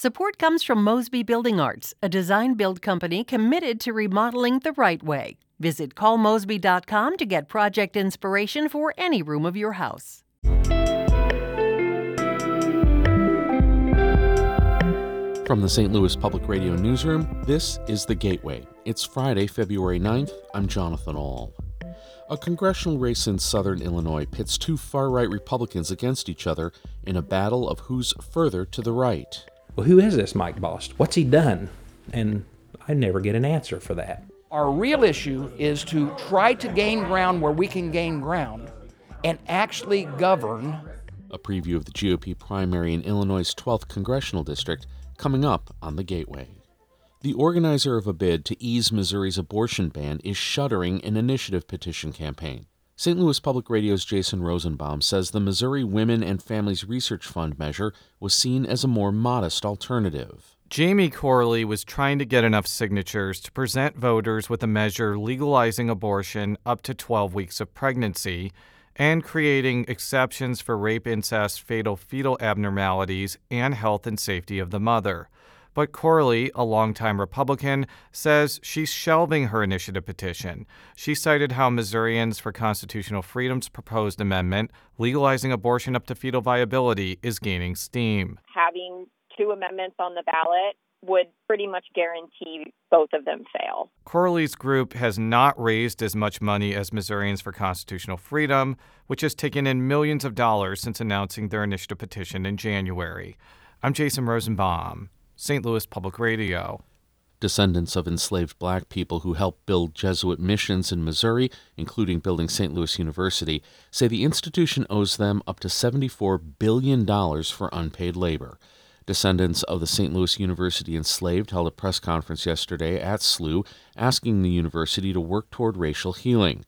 Support comes from Mosby Building Arts, a design build company committed to remodeling the right way. Visit callmosby.com to get project inspiration for any room of your house. From the St. Louis Public Radio Newsroom, this is The Gateway. It's Friday, February 9th. I'm Jonathan Ahl. A congressional race in southern Illinois pits two far right Republicans against each other in a battle of who's further to the right. Well, who is this Mike Bost? What's he done? And I never get an answer for that. Our real issue is to try to gain ground where we can gain ground and actually govern. A preview of the GOP primary in Illinois' 12th congressional district coming up on the Gateway. The organizer of a bid to ease Missouri's abortion ban is shuttering an initiative petition campaign. St. Louis Public Radio's Jason Rosenbaum says the Missouri Women and Families Research Fund measure was seen as a more modest alternative. Jamie Corley was trying to get enough signatures to present voters with a measure legalizing abortion up to 12 weeks of pregnancy and creating exceptions for rape, incest, fatal fetal abnormalities, and health and safety of the mother. But Corley, a longtime Republican, says she's shelving her initiative petition. She cited how Missourians for Constitutional Freedom's proposed amendment, legalizing abortion up to fetal viability, is gaining steam. Having two amendments on the ballot would pretty much guarantee both of them fail. Corley's group has not raised as much money as Missourians for Constitutional Freedom, which has taken in millions of dollars since announcing their initiative petition in January. I'm Jason Rosenbaum, St. Louis Public Radio. Descendants of enslaved black people who helped build Jesuit missions in Missouri, including building St. Louis University, say the institution owes them up to $74 billion for unpaid labor. Descendants of the St. Louis University enslaved held a press conference yesterday at SLU asking the university to work toward racial healing.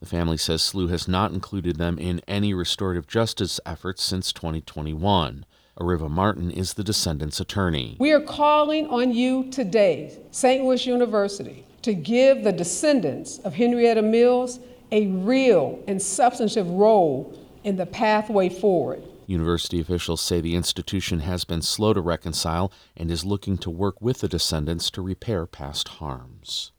The family says SLU has not included them in any restorative justice efforts since 2021. Areva Martin is the descendants' attorney. We are calling on you today, St. Louis University, to give the descendants of Henrietta Mills a real and substantive role in the pathway forward. University officials say the institution has been slow to reconcile and is looking to work with the descendants to repair past harms.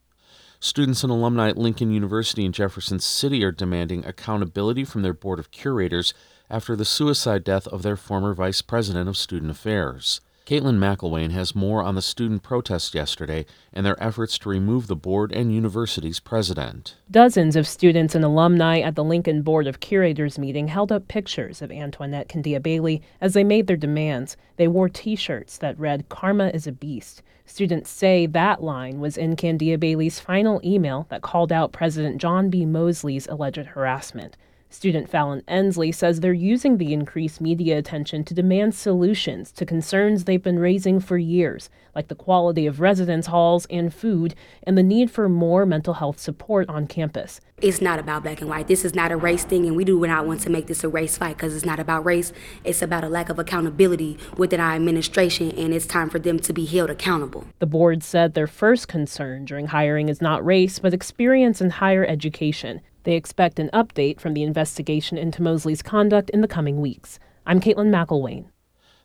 Students and alumni at Lincoln University in Jefferson City are demanding accountability from their board of curators after the suicide death of their former vice president of student affairs. Caitlin McElwain has more on the student protest yesterday and their efforts to remove the board and university's president. Dozens of students and alumni at the Lincoln Board of Curators meeting held up pictures of Antoinette Candia Bailey as they made their demands. They wore t shirts that read, Karma is a beast. Students say that line was in Candia Bailey's final email that called out President John B. Mosley's alleged harassment. Student Fallon Ensley says they're using the increased media attention to demand solutions to concerns they've been raising for years, like the quality of residence halls and food, and the need for more mental health support on campus. It's not about black and white. This is not a race thing, and we do not want to make this a race fight because it's not about race. It's about a lack of accountability within our administration, and it's time for them to be held accountable. The board said their first concern during hiring is not race, but experience in higher education. They expect an update from the investigation into Mosley's conduct in the coming weeks. I'm Caitlin McElwain.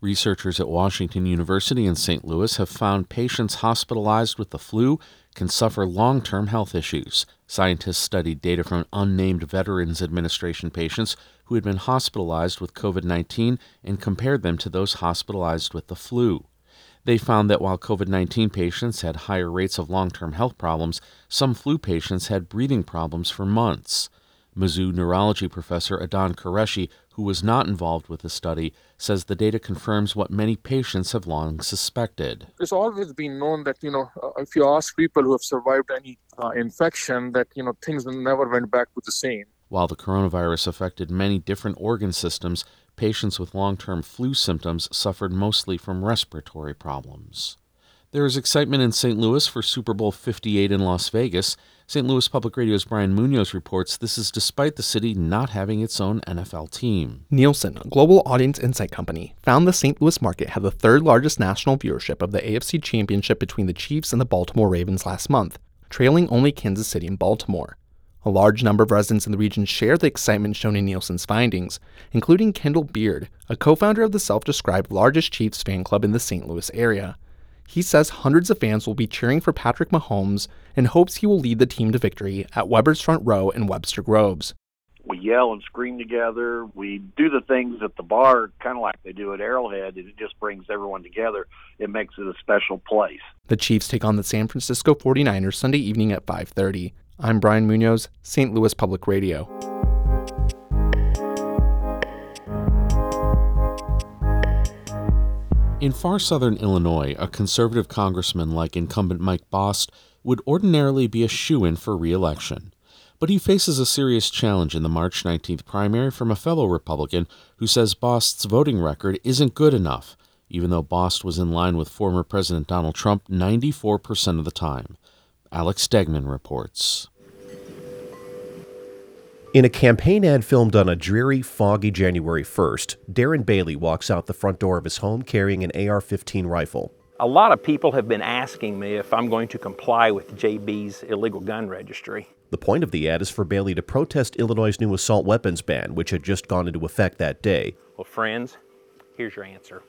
Researchers at Washington University in St. Louis have found patients hospitalized with the flu can suffer long term health issues. Scientists studied data from unnamed Veterans Administration patients who had been hospitalized with COVID 19 and compared them to those hospitalized with the flu. They found that while COVID 19 patients had higher rates of long term health problems, some flu patients had breathing problems for months. Mizzou neurology professor Adnan Qureshi, who was not involved with the study, says the data confirms what many patients have long suspected. It's always been known that, you know, uh, if you ask people who have survived any uh, infection, that, you know, things never went back to the same. While the coronavirus affected many different organ systems, patients with long term flu symptoms suffered mostly from respiratory problems. There is excitement in St. Louis for Super Bowl 58 in Las Vegas. St. Louis Public Radio's Brian Munoz reports this is despite the city not having its own NFL team. Nielsen, a global audience insight company, found the St. Louis market had the third largest national viewership of the AFC Championship between the Chiefs and the Baltimore Ravens last month, trailing only Kansas City and Baltimore. A large number of residents in the region share the excitement shown in Nielsen's findings, including Kendall Beard, a co founder of the self described largest Chiefs fan club in the St. Louis area. He says hundreds of fans will be cheering for Patrick Mahomes and hopes he will lead the team to victory at Weber's Front Row in Webster Groves. We yell and scream together. We do the things at the bar, kind of like they do at Arrowhead, and it just brings everyone together. It makes it a special place. The Chiefs take on the San Francisco 49ers Sunday evening at 5:30. I'm Brian Munoz, St. Louis Public Radio. In far southern Illinois, a conservative congressman like incumbent Mike Bost would ordinarily be a shoe in for re election. But he faces a serious challenge in the March 19th primary from a fellow Republican who says Bost's voting record isn't good enough, even though Bost was in line with former President Donald Trump 94% of the time. Alex Degman reports. In a campaign ad filmed on a dreary, foggy January 1st, Darren Bailey walks out the front door of his home carrying an AR 15 rifle. A lot of people have been asking me if I'm going to comply with JB's illegal gun registry. The point of the ad is for Bailey to protest Illinois' new assault weapons ban, which had just gone into effect that day. Well, friends, here's your answer.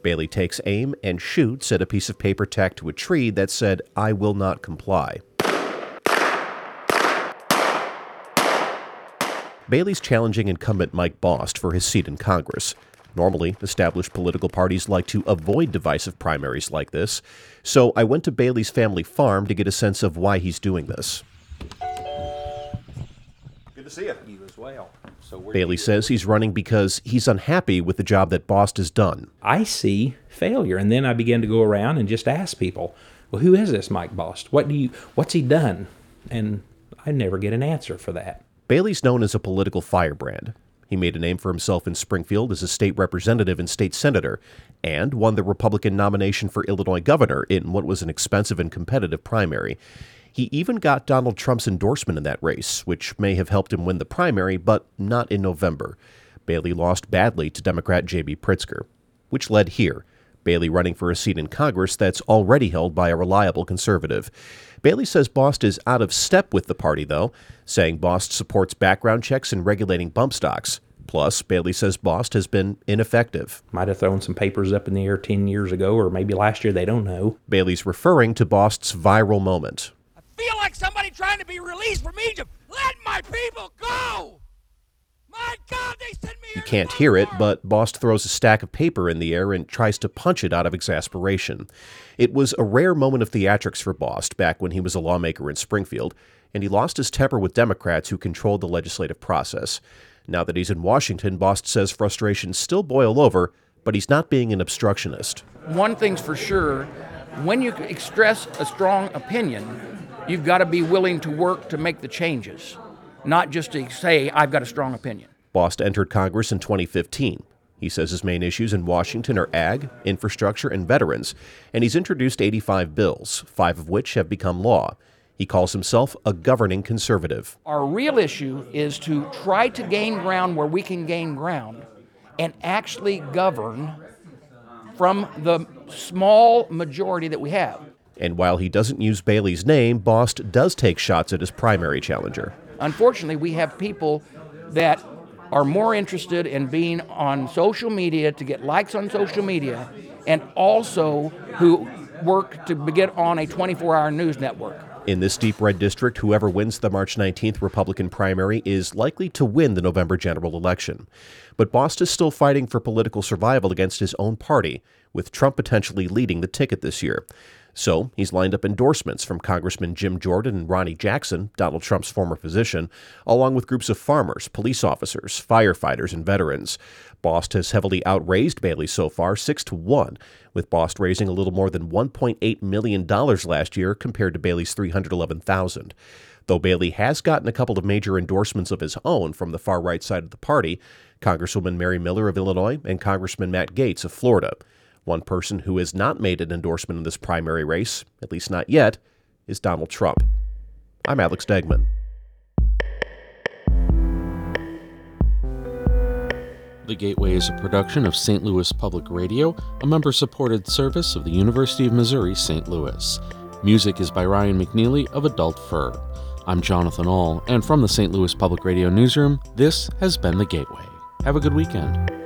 Bailey takes aim and shoots at a piece of paper tacked to a tree that said, I will not comply. Bailey's challenging incumbent Mike Bost for his seat in Congress. Normally, established political parties like to avoid divisive primaries like this, so I went to Bailey's family farm to get a sense of why he's doing this. Good to see you. You as well. So Bailey says he's running because he's unhappy with the job that Bost has done. I see failure, and then I begin to go around and just ask people, "Well, who is this Mike Bost? What do you? What's he done?" And I never get an answer for that. Bailey's known as a political firebrand. He made a name for himself in Springfield as a state representative and state senator, and won the Republican nomination for Illinois governor in what was an expensive and competitive primary. He even got Donald Trump's endorsement in that race, which may have helped him win the primary, but not in November. Bailey lost badly to Democrat J.B. Pritzker, which led here. Bailey running for a seat in Congress that's already held by a reliable conservative. Bailey says Bost is out of step with the party, though, saying Bost supports background checks and regulating bump stocks. Plus, Bailey says Bost has been ineffective. Might have thrown some papers up in the air 10 years ago, or maybe last year, they don't know. Bailey's referring to Bost's viral moment. I feel like somebody trying to be released from Egypt. Let my people go! My God, they sent me You can't hear it, but Bost throws a stack of paper in the air and tries to punch it out of exasperation. It was a rare moment of theatrics for Bost back when he was a lawmaker in Springfield, and he lost his temper with Democrats who controlled the legislative process. Now that he's in Washington, Bost says frustrations still boil over, but he's not being an obstructionist. One thing's for sure when you express a strong opinion, you've got to be willing to work to make the changes, not just to say, I've got a strong opinion. Bost entered Congress in 2015. He says his main issues in Washington are ag, infrastructure, and veterans, and he's introduced 85 bills, five of which have become law. He calls himself a governing conservative. Our real issue is to try to gain ground where we can gain ground and actually govern from the small majority that we have. And while he doesn't use Bailey's name, Bost does take shots at his primary challenger. Unfortunately, we have people that are more interested in being on social media to get likes on social media and also who work to get on a 24 hour news network. In this deep red district, whoever wins the March 19th Republican primary is likely to win the November general election. But Bost is still fighting for political survival against his own party, with Trump potentially leading the ticket this year. So he's lined up endorsements from Congressman Jim Jordan and Ronny Jackson, Donald Trump's former physician, along with groups of farmers, police officers, firefighters, and veterans. Bost has heavily outraised Bailey so far, 6 to 1, with Bost raising a little more than $1.8 million last year compared to Bailey's 311,000. Though Bailey has gotten a couple of major endorsements of his own from the far right side of the party, Congresswoman Mary Miller of Illinois and Congressman Matt Gaetz of Florida. One person who has not made an endorsement in this primary race, at least not yet, is Donald Trump. I'm Alex Degman. The Gateway is a production of St. Louis Public Radio, a member supported service of the University of Missouri St. Louis. Music is by Ryan McNeely of Adult Fur. I'm Jonathan Ahl, and from the St. Louis Public Radio Newsroom, this has been The Gateway. Have a good weekend.